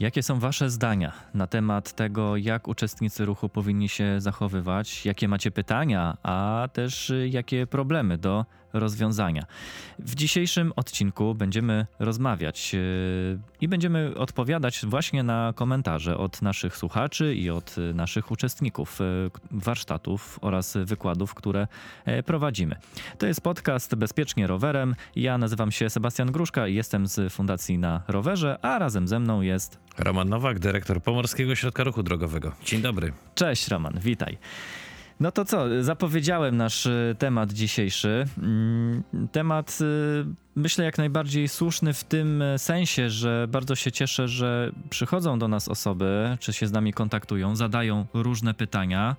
Jakie są Wasze zdania na temat tego, jak uczestnicy ruchu powinni się zachowywać? Jakie macie pytania, a też y, jakie problemy do rozwiązania? W dzisiejszym odcinku będziemy rozmawiać yy, i będziemy odpowiadać właśnie na komentarze od naszych słuchaczy i od naszych uczestników yy, warsztatów oraz wykładów, które yy, prowadzimy. To jest podcast Bezpiecznie Rowerem. Ja nazywam się Sebastian Gruszka i jestem z Fundacji na Rowerze, a razem ze mną jest Roman Nowak, dyrektor Pomorskiego Środka Ruchu Drogowego. Dzień dobry. Cześć Roman, witaj. No to co, zapowiedziałem nasz y, temat dzisiejszy. Mm, temat y, myślę jak najbardziej słuszny w tym y, sensie, że bardzo się cieszę, że przychodzą do nas osoby, czy się z nami kontaktują, zadają różne pytania.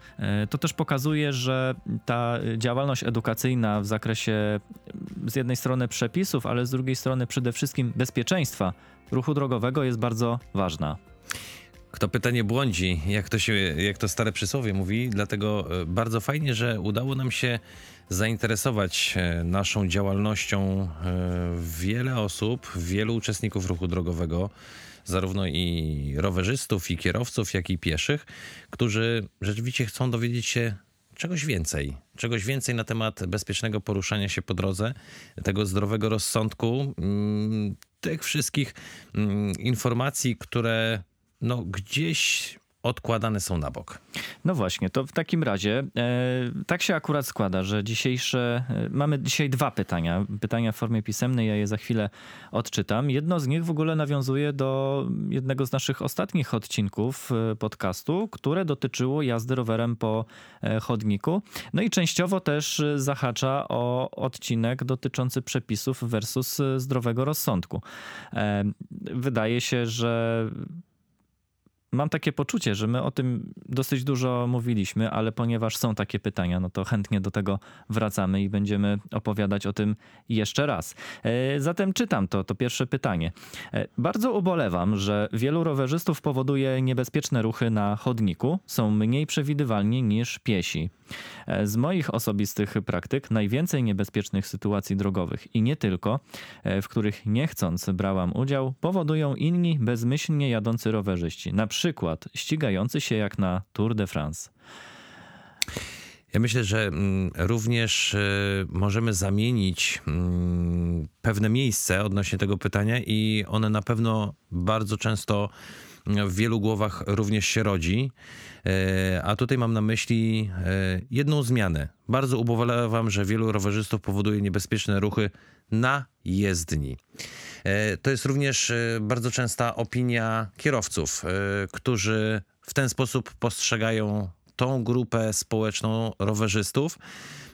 To też pokazuje, że ta działalność edukacyjna w zakresie z jednej strony przepisów, ale z drugiej strony przede wszystkim bezpieczeństwa ruchu drogowego jest bardzo ważna. Kto pyta nie błądzi, jak to, się, jak to stare przysłowie mówi, dlatego e, bardzo fajnie, że udało nam się zainteresować e, naszą działalnością e, wiele osób, wielu uczestników ruchu drogowego, zarówno i rowerzystów, i kierowców, jak i pieszych, którzy rzeczywiście chcą dowiedzieć się czegoś więcej. Czegoś więcej na temat bezpiecznego poruszania się po drodze, tego zdrowego rozsądku, mm, tych wszystkich mm, informacji, które no, gdzieś odkładane są na bok. No właśnie, to w takim razie e, tak się akurat składa, że dzisiejsze, e, mamy dzisiaj dwa pytania, pytania w formie pisemnej, ja je za chwilę odczytam. Jedno z nich w ogóle nawiązuje do jednego z naszych ostatnich odcinków e, podcastu, które dotyczyło jazdy rowerem po e, chodniku. No i częściowo też zahacza o odcinek dotyczący przepisów versus zdrowego rozsądku. E, wydaje się, że mam takie poczucie, że my o tym dosyć dużo mówiliśmy, ale ponieważ są takie pytania, no to chętnie do tego wracamy i będziemy opowiadać o tym jeszcze raz. E, zatem czytam to, to pierwsze pytanie. E, bardzo ubolewam, że wielu rowerzystów powoduje niebezpieczne ruchy na chodniku, są mniej przewidywalni niż piesi. E, z moich osobistych praktyk najwięcej niebezpiecznych sytuacji drogowych i nie tylko, w których nie chcąc brałam udział, powodują inni bezmyślnie jadący rowerzyści. Na przykład ścigający się jak na Tour de France. Ja myślę, że mm, również e, możemy zamienić mm, pewne miejsce odnośnie tego pytania i one na pewno bardzo często w wielu głowach również się rodzi. E, a tutaj mam na myśli e, jedną zmianę. Bardzo ubolewam, że wielu rowerzystów powoduje niebezpieczne ruchy na jezdni. E, to jest również bardzo częsta opinia kierowców, którzy w ten sposób postrzegają tą grupę społeczną rowerzystów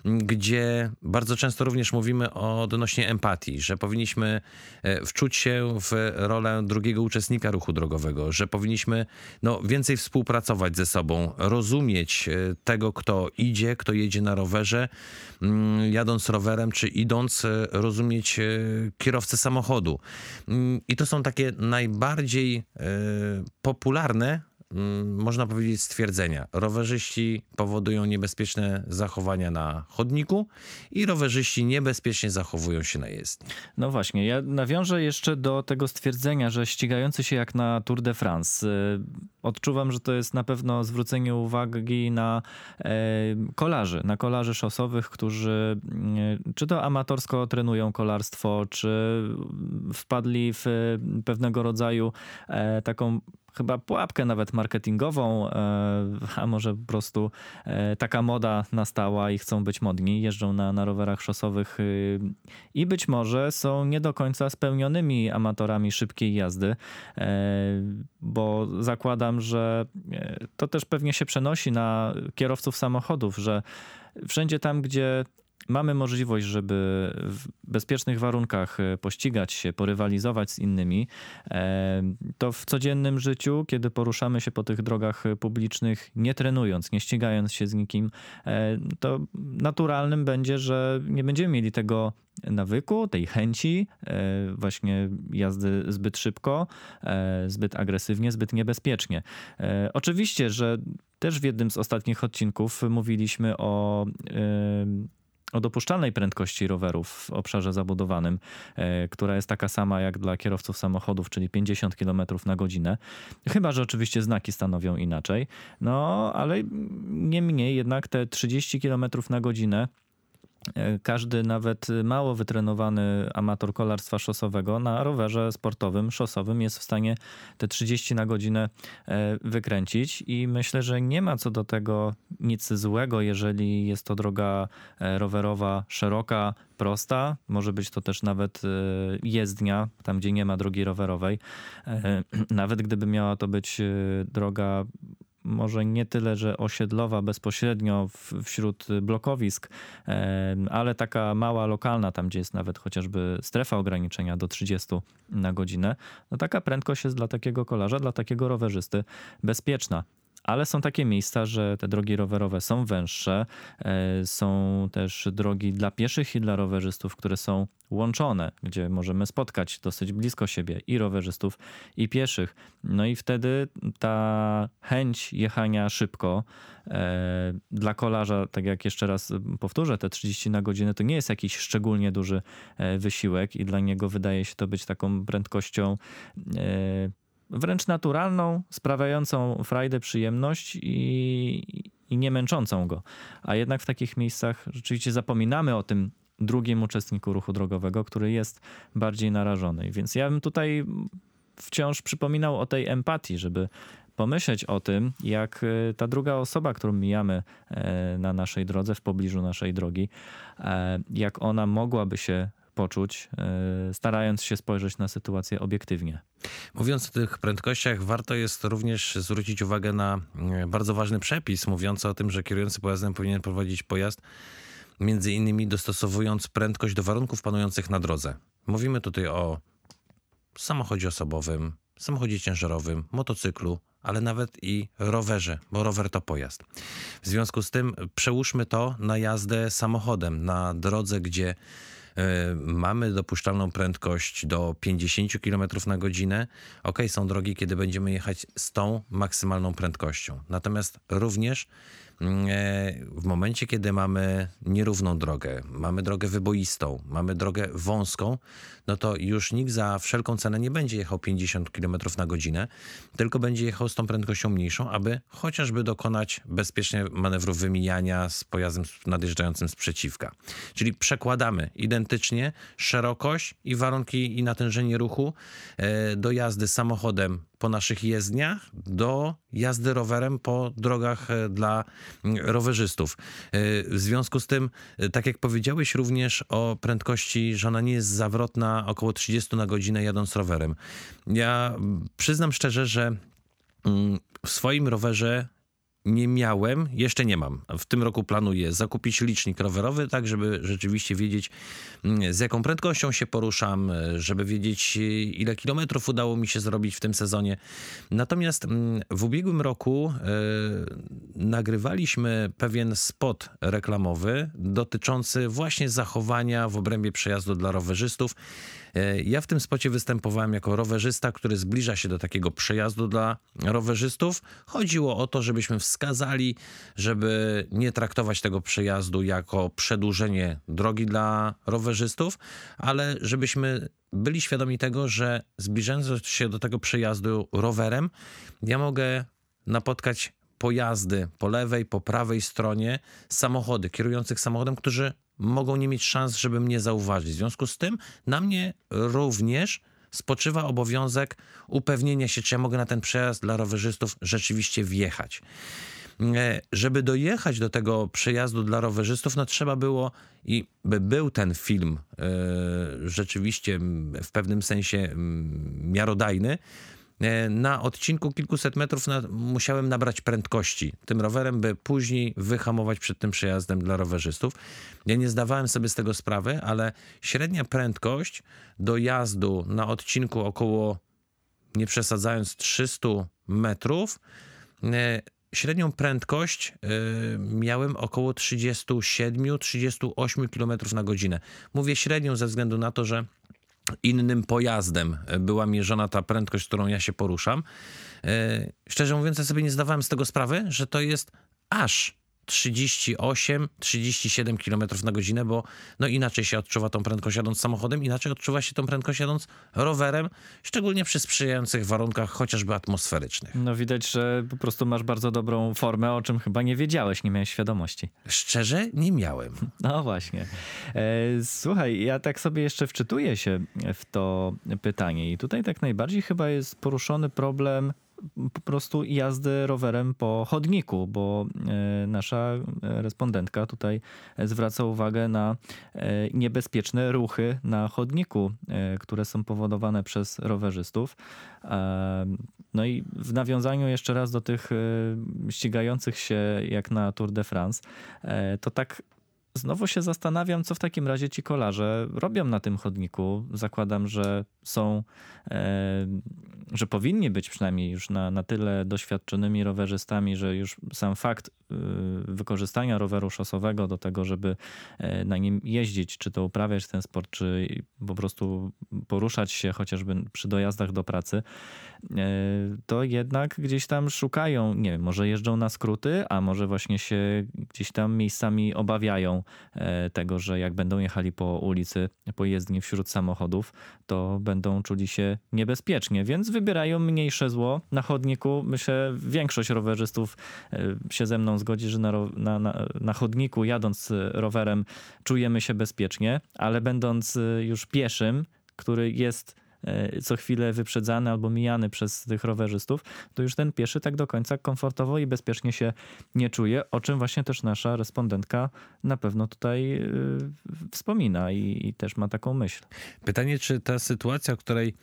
gdzie bardzo często również mówimy odnośnie empatii, że powinniśmy e, wczuć się w rolę drugiego uczestnika ruchu drogowego, że powinniśmy no, więcej współpracować ze sobą, rozumieć e, tego, kto idzie, kto jedzie na rowerze, mm, jadąc rowerem czy idąc, e, rozumieć kierowcę samochodu. Mm, I to są takie najbardziej popularne można powiedzieć, stwierdzenia. Rowerzyści powodują niebezpieczne zachowania na chodniku i rowerzyści niebezpiecznie zachowują się na jezdni. No właśnie, ja nawiążę jeszcze do tego stwierdzenia, że ścigający się jak na Tour de France. Odczuwam, że to jest na pewno zwrócenie uwagi na e, kolarzy, na kolarzy szosowych, którzy y, czy to amatorsko trenują kolarstwo, czy wpadli w pewnego rodzaju e, taką chyba pułapkę nawet marketingową, e, a może po prostu e, taka moda nastała i chcą być modni, jeżdżą na, na rowerach szosowych y, i być może są nie do końca spełnionymi amatorami szybkiej jazdy, e, bo zakładam, że to też pewnie się przenosi na kierowców samochodów, że wszędzie tam, gdzie mamy możliwość, żeby w bezpiecznych warunkach e, pościgać się, porywalizować z innymi, e, to w codziennym życiu, kiedy poruszamy się po tych drogach publicznych, nie trenując, nie ścigając się z nikim, e, to naturalnym będzie, że nie będziemy mieli tego nawyku, tej chęci właśnie jazdy zbyt szybko, zbyt agresywnie, zbyt niebezpiecznie. Oczywiście, że też w jednym z ostatnich odcinków mówiliśmy o o dopuszczalnej prędkości rowerów w obszarze zabudowanym, e, która jest taka sama jak dla kierowców samochodów, czyli 50 km na godzinę. Chyba, że oczywiście znaki stanowią inaczej. No, ale niemniej jednak te 30 km na godzinę każdy nawet mało wytrenowany amator kolarstwa szosowego na rowerze sportowym, szosowym jest w stanie te 30 na godzinę e, wykręcić i myślę, że nie ma co do tego nic złego, jeżeli jest to droga e, rowerowa szeroka, prosta, może być to też nawet jezdnia, tam gdzie nie ma drogi rowerowej. Nawet gdyby miała to być droga może nie tyle, że osiedlowa bezpośrednio wśród blokowisk, ale taka mała, lokalna, tam gdzie jest nawet chociażby strefa ograniczenia do 30 na godzinę, no taka prędkość jest dla takiego kolarza, dla takiego rowerzysty bezpieczna ale są takie miejsca, że te drogi rowerowe są węższe, e, są też drogi dla pieszych i dla rowerzystów, które są łączone, gdzie możemy spotkać dosyć blisko siebie i rowerzystów, i pieszych. No i wtedy ta chęć jechania szybko e, dla kolarza, tak jak jeszcze raz powtórzę, te 30 na godzinę to nie jest jakiś szczególnie duży e, wysiłek i dla niego wydaje się to być taką prędkością wręcz naturalną, sprawiającą frajdę, przyjemność i, i nie męczącą go. A jednak w takich miejscach rzeczywiście zapominamy o tym drugim uczestniku ruchu drogowego, który jest bardziej narażony. Więc ja bym tutaj wciąż przypominał o tej empatii, żeby pomyśleć o tym, jak e, ta druga osoba, którą mijamy e, na naszej drodze, w pobliżu naszej drogi, e, jak ona mogłaby się poczuć, e, starając się spojrzeć na sytuację obiektywnie. Mówiąc o tych prędkościach, warto jest również zwrócić uwagę na e, bardzo ważny przepis mówiący o tym, że kierujący pojazdem powinien prowadzić pojazd między innymi dostosowując prędkość do warunków panujących na drodze. Mówimy tutaj o samochodzie osobowym, samochodzie ciężarowym, motocyklu, ale nawet i rowerze, bo rower to pojazd. W związku z tym przełóżmy to na jazdę samochodem na drodze, gdzie mamy dopuszczalną prędkość do 50 km na godzinę. Ok, są drogi, kiedy będziemy jechać z tą maksymalną prędkością. Natomiast również e, w momencie, kiedy mamy nierówną drogę, mamy drogę wyboistą, mamy drogę wąską, no to już nikt za wszelką cenę nie będzie jechał 50 km na godzinę, tylko będzie jechał z tą prędkością mniejszą, aby chociażby dokonać bezpiecznie manewru wymijania z pojazdem nadjeżdżającym z przeciwka. Czyli przekładamy identycznie szerokość i warunki i natężenie ruchu e, do jazdy samochodem po naszych jezdniach do jazdy rowerem po drogach e, dla rowerzystów. E, w związku z tym, tak jak powiedziałeś również o prędkości, że ona nie jest zawrotna około 30 na godzinę jadąc rowerem. Ja przyznam szczerze, że w swoim rowerze nie miałem, jeszcze nie mam. W tym roku planuję zakupić licznik rowerowy, tak żeby rzeczywiście wiedzieć, mm, z jaką prędkością się poruszam, żeby wiedzieć, ile kilometrów udało mi się zrobić w tym sezonie. Natomiast mm, w ubiegłym roku yy, nagrywaliśmy pewien spot reklamowy dotyczący właśnie zachowania w obrębie przejazdu dla rowerzystów. E, ja w tym spocie występowałem jako rowerzysta, który zbliża się do takiego przejazdu dla rowerzystów. Chodziło o to, żebyśmy wskazali, żeby nie traktować tego przejazdu jako przedłużenie drogi dla rowerzystów, ale żebyśmy byli świadomi tego, że zbliżając się do tego przejazdu rowerem, ja mogę napotkać pojazdy po lewej, po prawej stronie, samochody, kierujących samochodem, którzy mogą nie mieć szans, żeby mnie zauważyć. W związku z tym na mnie również spoczywa obowiązek upewnienia się, czy ja mogę na ten przejazd dla rowerzystów rzeczywiście wjechać. E, żeby dojechać do tego przejazdu dla rowerzystów, no trzeba było i by był ten film e, rzeczywiście w pewnym sensie miarodajny, E, na odcinku kilkuset metrów na, musiałem nabrać prędkości tym rowerem, by później wyhamować przed tym przejazdem dla rowerzystów. Ja nie zdawałem sobie z tego sprawy, ale średnia prędkość dojazdu na odcinku około, nie przesadzając, 300 metrów, e, średnią prędkość e, miałem około 37-38 km na godzinę. Mówię średnią ze względu na to, że innym pojazdem była mierzona ta prędkość, którą ja się poruszam. E, szczerze mówiąc, ja sobie nie zdawałem z tego sprawy, że to jest aż 38-37 km na godzinę, bo no inaczej się odczuwa tą prędkość jadąc samochodem, inaczej odczuwa się tą prędkość jadąc rowerem, szczególnie przy sprzyjających warunkach chociażby atmosferycznych. No widać, że po prostu masz bardzo dobrą formę, o czym chyba nie wiedziałeś, nie miałeś świadomości. Szczerze nie miałem. No właśnie. E, słuchaj, ja tak sobie jeszcze wczytuję się w to pytanie i tutaj tak najbardziej chyba jest poruszony problem po prostu jazdy rowerem po chodniku, bo e, nasza respondentka tutaj zwraca uwagę na e, niebezpieczne ruchy na chodniku, e, które są powodowane przez rowerzystów. No i w nawiązaniu jeszcze raz do tych ścigających się jak na Tour de France, to tak znowu się zastanawiam, co w takim razie ci kolarze robią na tym chodniku. Zakładam, że są, e, że powinni być przynajmniej już na, na tyle doświadczonymi rowerzystami, że już sam fakt y, wykorzystania roweru szosowego do tego, żeby e, na nim jeździć, czy to uprawiać ten sport, czy po prostu poruszać się chociażby przy dojazdach do pracy, e, to jednak gdzieś tam szukają, nie wiem, może jeżdżą na skróty, a może właśnie się gdzieś tam miejscami obawiają tego, że jak będą jechali po ulicy, po jezdni wśród samochodów, to będą czuli się niebezpiecznie, więc wybierają mniejsze zło. Na chodniku, myślę, większość rowerzystów się ze mną zgodzi, że na, na, na, na chodniku jadąc rowerem czujemy się bezpiecznie, ale będąc już pieszym, który jest E, co chwilę wyprzedzany albo mijany przez tych rowerzystów, to już ten pieszy tak do końca komfortowo i bezpiecznie się nie czuje, o czym właśnie też nasza respondentka na pewno tutaj e, wspomina i, i też ma taką myśl. Pytanie, czy ta sytuacja, o której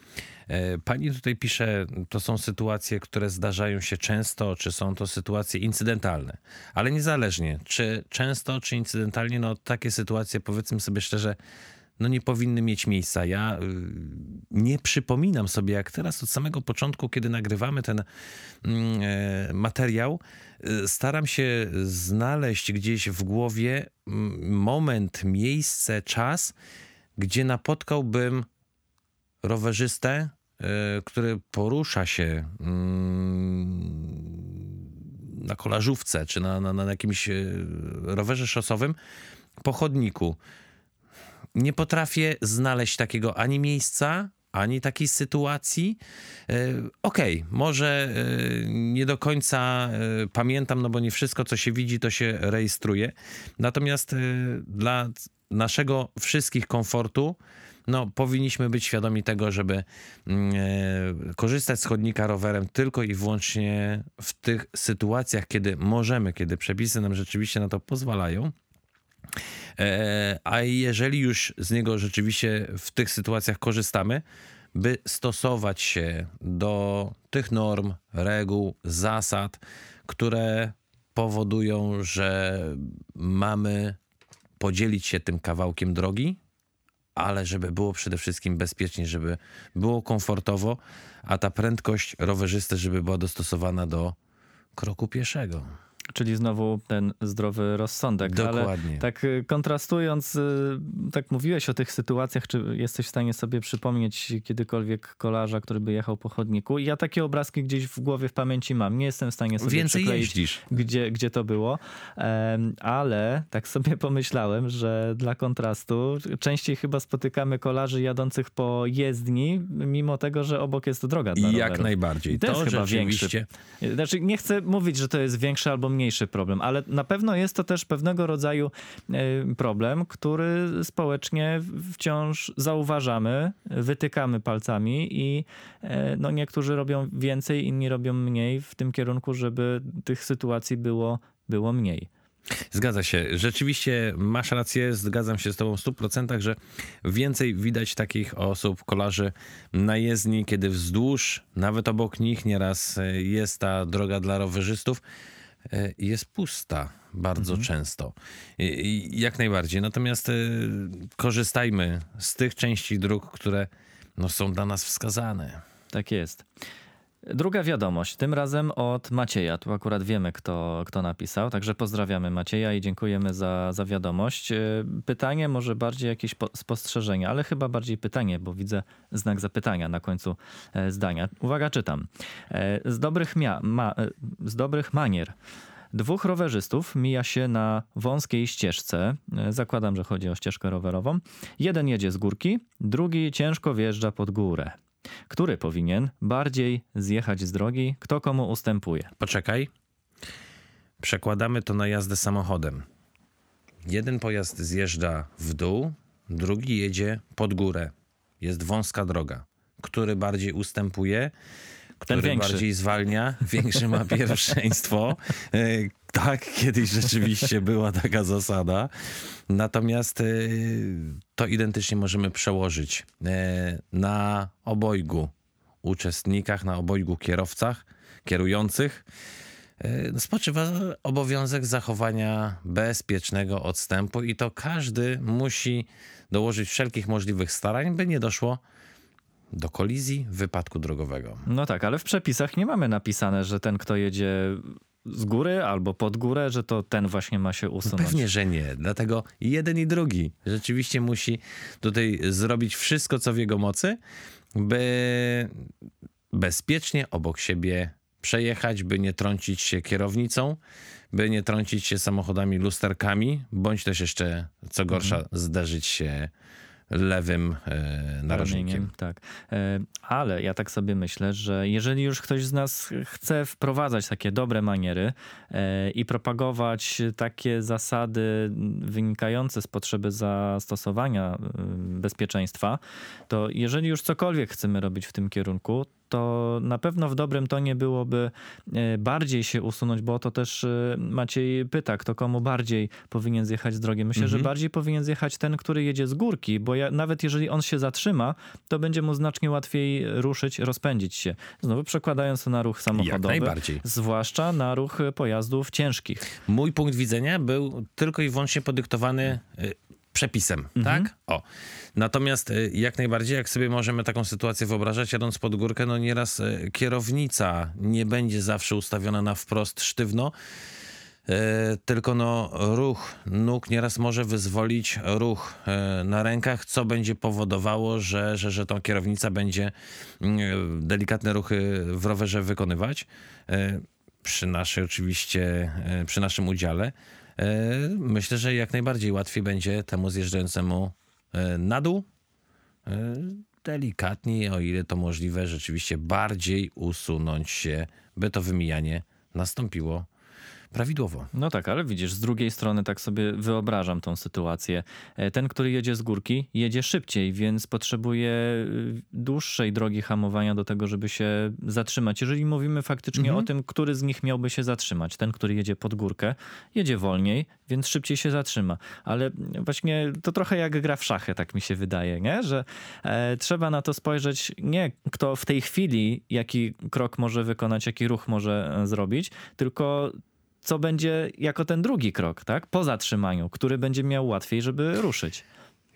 e, pani tutaj pisze, to są sytuacje, które zdarzają się często, czy są to sytuacje incydentalne? Ale niezależnie, czy często, czy incydentalnie, no takie sytuacje, powiedzmy sobie szczerze, no nie powinny mieć miejsca. Ja y, nie przypominam sobie, jak teraz od samego początku, kiedy nagrywamy ten mm, e, materiał, y, staram się znaleźć gdzieś w głowie mm, moment, miejsce, czas, gdzie napotkałbym rowerzystę, e, który porusza się mm, na kolażówce czy na, na, na jakimś e, rowerze szosowym po chodniku nie potrafię znaleźć takiego ani miejsca, ani takiej sytuacji. E, okej, okay, może e, nie do końca e, pamiętam, no bo nie wszystko, co się widzi, to się rejestruje. Natomiast dla naszego wszystkich komfortu, no, powinniśmy być świadomi tego, żeby mm, korzystać z chodnika rowerem tylko i wyłącznie w tych sytuacjach, kiedy możemy, kiedy przepisy nam rzeczywiście na to pozwalają. E, a jeżeli już z niego rzeczywiście w tych sytuacjach korzystamy, by stosować się do tych norm, reguł, zasad, które powodują, że mamy podzielić się tym kawałkiem drogi, ale żeby było przede wszystkim bezpiecznie, żeby było komfortowo, a ta prędkość rowerzysty, żeby była dostosowana do kroku pieszego. Czyli znowu ten zdrowy rozsądek. Dokładnie. Ale tak y, kontrastując, y, tak mówiłeś o tych sytuacjach, czy jesteś w stanie sobie przypomnieć kiedykolwiek kolarza, który by jechał po chodniku? Ja takie obrazki gdzieś w głowie, w pamięci mam. Nie jestem w stanie sobie Więcej jeździsz. Gdzie, gdzie to było. Ale tak sobie pomyślałem, że dla kontrastu częściej chyba spotykamy kolarzy jadących po jezdni, mimo tego, że obok jest droga dla Jak najbardziej. I to, to jest chyba większy. Znaczy, nie chcę mówić, że to jest większe albo mniejszy problem, ale na pewno jest to też pewnego rodzaju e, problem, który społecznie wciąż zauważamy, wytykamy palcami i e, no niektórzy robią więcej, inni robią mniej w tym kierunku, żeby tych sytuacji było, było mniej. Zgadza się. Rzeczywiście masz rację, zgadzam się z tobą w 100%, że więcej widać takich osób, kolarzy na jezdni, kiedy wzdłuż, nawet obok nich nieraz e, jest ta droga dla rowerzystów jest pusta bardzo mhm. często. Jak najbardziej. Natomiast e, korzystajmy z tych części dróg, które no, są dla nas wskazane. Tak jest. Druga wiadomość, tym razem od Macieja. Tu akurat wiemy, kto, kto napisał, także pozdrawiamy Macieja i dziękujemy za, za wiadomość. E, pytanie, może bardziej jakieś spostrzeżenia, ale chyba bardziej pytanie, bo widzę znak zapytania na końcu zdania. Uwaga, czytam. Z dobrych, mia, ma, z dobrych manier Dwóch rowerzystów mija się na wąskiej ścieżce. E, zakładam, że chodzi o ścieżkę rowerową. Jeden jedzie z górki, drugi ciężko wjeżdża pod górę. Który powinien bardziej zjechać z drogi? Kto komu ustępuje? Poczekaj. Przekładamy to na jazdę samochodem. Jeden pojazd zjeżdża w dół, drugi jedzie pod górę. Jest wąska droga. Który bardziej ustępuje? Który większy. bardziej zwalnia? Większy ma pierwszeństwo. E, Tak, kiedyś rzeczywiście była taka zasada. Natomiast e, to identycznie możemy przełożyć e, na obojgu uczestnikach, na obojgu kierowcach, kierujących. E, Spoczywa obowiązek zachowania bezpiecznego odstępu i to każdy musi dołożyć wszelkich możliwych starań, by nie doszło do kolizji, wypadku drogowego. No tak, ale w przepisach nie mamy napisane, że ten, kto jedzie z góry albo pod górę, że to ten właśnie ma się usunąć. Pewnie, że nie. Dlatego jeden i drugi rzeczywiście musi tutaj zrobić wszystko, co w jego mocy, by bezpiecznie obok siebie przejechać, by nie trącić się kierownicą, by nie trącić się samochodami lusterkami, bądź też jeszcze, co gorsza, zderzyć się lewym e, narożnikiem. Tak. E, Ale ja tak sobie myślę, że jeżeli już ktoś z nas chce wprowadzać takie dobre maniery e, i propagować takie zasady wynikające z potrzeby zastosowania bezpieczeństwa, to jeżeli już cokolwiek chcemy robić w tym kierunku, to na pewno w dobrym tonie byłoby e, bardziej się usunąć, bo to też e, Maciej pyta, kto komu bardziej powinien zjechać z drogi. Myślę, że bardziej powinien zjechać ten, który jedzie z górki, bo ja, nawet jeżeli on się zatrzyma, to będzie mu znacznie łatwiej ruszyć, rozpędzić się. Znowu przekładając to na ruch samochodowy. najbardziej. Zwłaszcza na ruch pojazdów ciężkich. Mój punkt widzenia był tylko i wyłącznie podyktowany przepisem, tak? O. Natomiast y, jak najbardziej, jak sobie możemy taką sytuację wyobrażać, jadąc pod górkę, no nieraz y, kierownica nie będzie zawsze ustawiona na wprost sztywno, y, tylko no ruch nóg nieraz może wyzwolić ruch na rękach, co będzie powodowało, że, że, że tą kierownica będzie delikatne ruchy w rowerze wykonywać. Przy naszej oczywiście, przy naszym udziale. Y, Myślę, że jak najbardziej łatwiej będzie temu zjeżdżającemu y, na dół. Y, delikatniej, o ile to możliwe, rzeczywiście bardziej usunąć się, by to wymijanie nastąpiło prawidłowo. No tak, ale widzisz, z drugiej strony tak sobie wyobrażam tą sytuację. E, Ten, który jedzie z górki, jedzie szybciej, więc potrzebuje y, dłuższej drogi hamowania do tego, żeby się zatrzymać. Jeżeli mówimy faktycznie o tym, który z nich miałby się zatrzymać, ten, który jedzie pod górkę, jedzie wolniej, więc szybciej się zatrzyma. Ale właśnie to trochę jak gra w szachy, tak mi się wydaje, nie? że e, trzeba na to spojrzeć nie kto w tej chwili jaki krok może wykonać, jaki ruch może e, zrobić, tylko co będzie jako ten drugi krok, tak? Po zatrzymaniu, który będzie miał łatwiej, żeby ruszyć.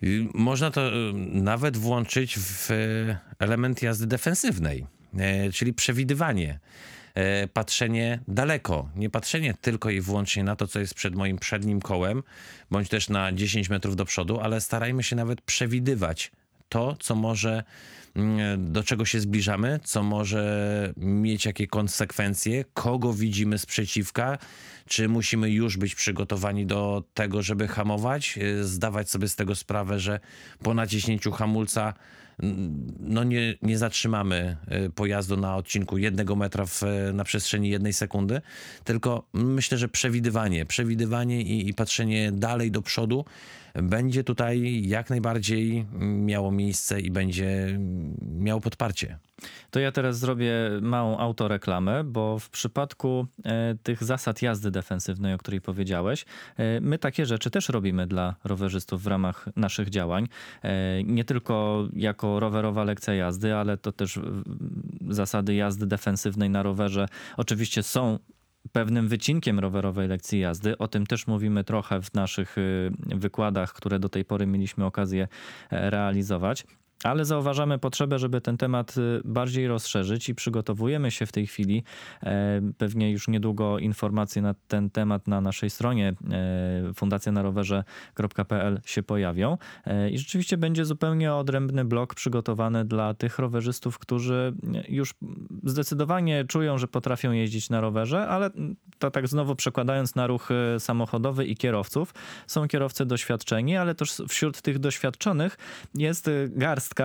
Y, Można to y, nawet włączyć w y, element jazdy defensywnej, e, czyli przewidywanie, patrzenie daleko, nie patrzenie tylko i wyłącznie na to, co jest przed moim przednim kołem, bądź też na 10 metrów do przodu, ale starajmy się nawet przewidywać to, co może, do czego się zbliżamy, co może mieć jakie konsekwencje, kogo widzimy sprzeciwka, czy musimy już być przygotowani do tego, żeby hamować, y, zdawać sobie z tego sprawę, że po naciśnięciu hamulca mm, no nie, nie zatrzymamy y, pojazdu na odcinku jednego metra w, na przestrzeni jednej sekundy, tylko myślę, że przewidywanie, przewidywanie i, i patrzenie dalej do przodu będzie tutaj jak najbardziej miało miejsce i będzie miało podparcie. To ja teraz zrobię małą autoreklamę, bo w przypadku e, tych zasad jazdy defensywnej, o której powiedziałeś, e, my takie rzeczy też robimy dla rowerzystów w ramach naszych działań. E, nie tylko jako rowerowa lekcja jazdy, ale to też zasady jazdy defensywnej na rowerze oczywiście są pewnym wycinkiem rowerowej lekcji jazdy. O tym też mówimy trochę w naszych wykładach, które do tej pory mieliśmy okazję realizować. Ale zauważamy potrzebę, żeby ten temat y, bardziej rozszerzyć i przygotowujemy się w tej chwili. e, Pewnie już niedługo informacje na ten temat na naszej stronie e, fundacjanarowerze.pl się pojawią. E, I rzeczywiście będzie zupełnie odrębny blok przygotowany dla tych rowerzystów, którzy już zdecydowanie czują, że potrafią jeździć na rowerze, ale to tak znowu przekładając na ruch samochodowy i kierowców, są kierowcy doświadczeni, ale też wśród tych doświadczonych jest garstka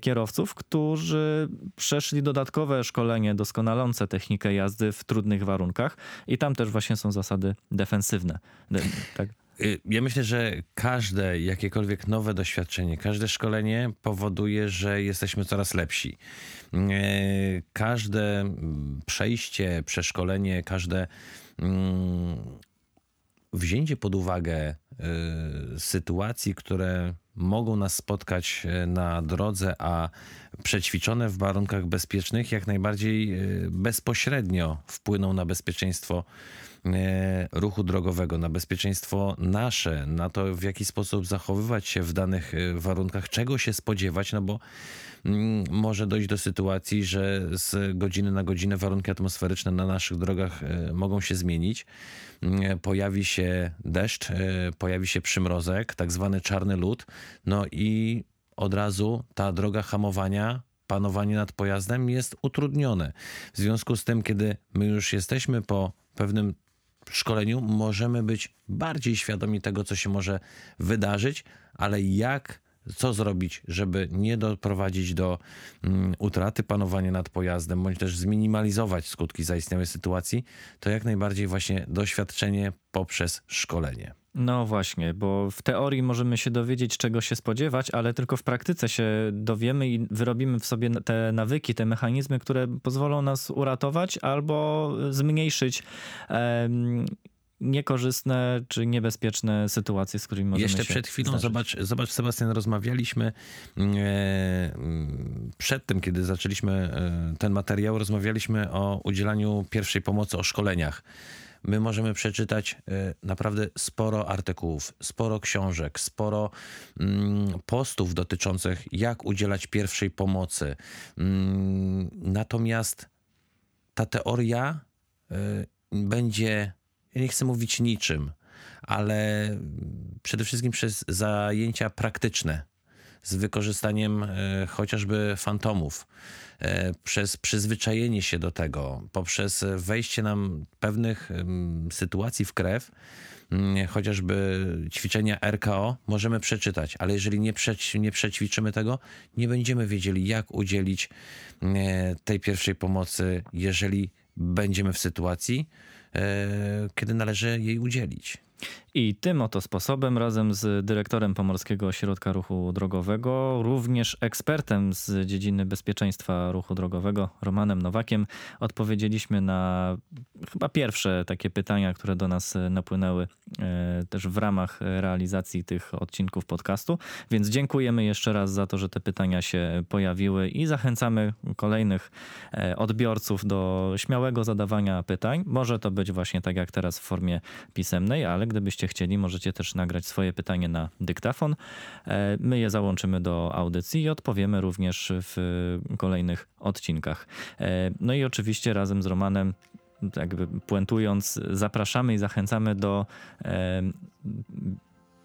kierowców, którzy przeszli dodatkowe szkolenie doskonalące technikę jazdy w trudnych warunkach i tam też właśnie są zasady defensywne. Tak? Y, ja myślę, że każde jakiekolwiek nowe doświadczenie, każde szkolenie powoduje, że jesteśmy coraz lepsi. Y, każde mm, przejście, przeszkolenie, każde mm, wzięcie pod uwagę y, sytuacji, które mogą nas spotkać na drodze, a przećwiczone w warunkach bezpiecznych, jak najbardziej bezpośrednio wpłyną na bezpieczeństwo E, ruchu drogowego, na bezpieczeństwo nasze, na to w jaki sposób zachowywać się w danych e, warunkach, czego się spodziewać, no bo mm, może dojść do sytuacji, że z godziny na godzinę warunki atmosferyczne na naszych drogach e, mogą się zmienić. Mm, pojawi się deszcz, pojawi się przymrozek, tak zwany czarny lód, no i od razu ta droga hamowania panowanie nad pojazdem jest utrudnione. W związku z tym, kiedy my już jesteśmy po pewnym szkoleniu możemy być bardziej świadomi tego, co się może wydarzyć, ale jak co zrobić, żeby nie doprowadzić do um, utraty panowania nad pojazdem, bądź też zminimalizować skutki zaistniałej sytuacji, to jak najbardziej właśnie doświadczenie poprzez szkolenie. No właśnie, bo w teorii możemy się dowiedzieć, czego się spodziewać, ale tylko w praktyce się dowiemy i wyrobimy w sobie te nawyki, te mechanizmy, które pozwolą nas uratować albo zmniejszyć um, niekorzystne czy niebezpieczne sytuacje, z którymi możemy Jeszcze się przed chwilą, zdarzyć. zobacz, zobacz Sebastian, rozmawialiśmy e, mm, przed tym, kiedy zaczęliśmy e, ten materiał, rozmawialiśmy o udzielaniu pierwszej pomocy, o szkoleniach my możemy przeczytać e, naprawdę sporo artykułów, sporo książek, sporo mm, postów dotyczących, jak udzielać pierwszej pomocy. Mm, natomiast ta teoria e, będzie, ja nie chcę mówić niczym, ale przede wszystkim przez zajęcia praktyczne z wykorzystaniem e, chociażby fantomów, e, przez przyzwyczajenie się do tego, poprzez wejście nam pewnych sytuacji w krew, chociażby ćwiczenia RKO, możemy przeczytać, ale jeżeli nie, nie przećwiczymy tego, nie będziemy wiedzieli, jak udzielić e, tej pierwszej pomocy, jeżeli będziemy w sytuacji, kiedy należy jej udzielić. I tym oto sposobem razem z dyrektorem Pomorskiego Ośrodka Ruchu Drogowego, również ekspertem z dziedziny bezpieczeństwa ruchu drogowego, Romanem Nowakiem, odpowiedzieliśmy na chyba pierwsze takie pytania, które do nas napłynęły e, też w ramach realizacji tych odcinków podcastu. Więc dziękujemy jeszcze raz za to, że te pytania się pojawiły i zachęcamy kolejnych e, odbiorców do śmiałego zadawania pytań. Może to być właśnie tak jak teraz w formie pisemnej, ale gdybyście chcieli, możecie też nagrać swoje pytanie na dyktafon. E, my je załączymy do audycji i odpowiemy również w kolejnych odcinkach. E, no i oczywiście razem z Romanem jakby puentując, zapraszamy i zachęcamy do e,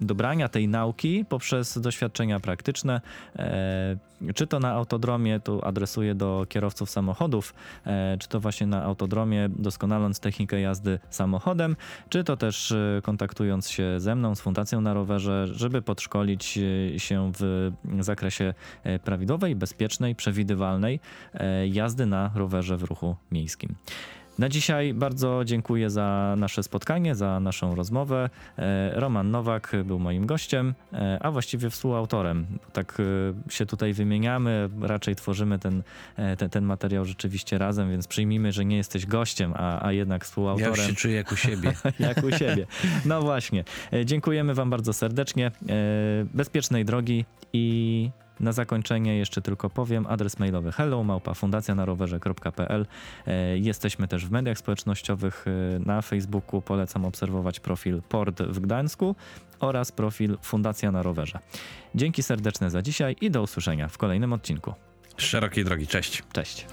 dobrania tej nauki poprzez doświadczenia praktyczne. E, czy to na autodromie, tu adresuję do kierowców samochodów, e, czy to właśnie na autodromie, doskonaląc technikę jazdy samochodem, czy to też e, kontaktując się ze mną, z Fundacją na Rowerze, żeby podszkolić się w zakresie prawidłowej, bezpiecznej, przewidywalnej jazdy na rowerze w ruchu miejskim. Na dzisiaj bardzo dziękuję za nasze spotkanie, za naszą rozmowę. E, Roman Nowak był moim gościem, e, a właściwie współautorem. Tak e, się tutaj wymieniamy, raczej tworzymy ten, ten, ten materiał rzeczywiście razem, więc przyjmijmy, że nie jesteś gościem, a, a jednak współautorem. Ja już się czuję jak u siebie. jak u siebie. No właśnie. Dziękujemy Wam bardzo serdecznie. Bezpiecznej drogi i na zakończenie jeszcze tylko powiem adres mailowy hello małpa fundacjanarowerze.pl. E, jesteśmy też w mediach społecznościowych e, na Facebooku. Polecam obserwować profil Port w Gdańsku oraz profil Fundacja na Rowerze. Dzięki serdeczne za dzisiaj i do usłyszenia w kolejnym odcinku. Szerokiej drogi, cześć. Cześć.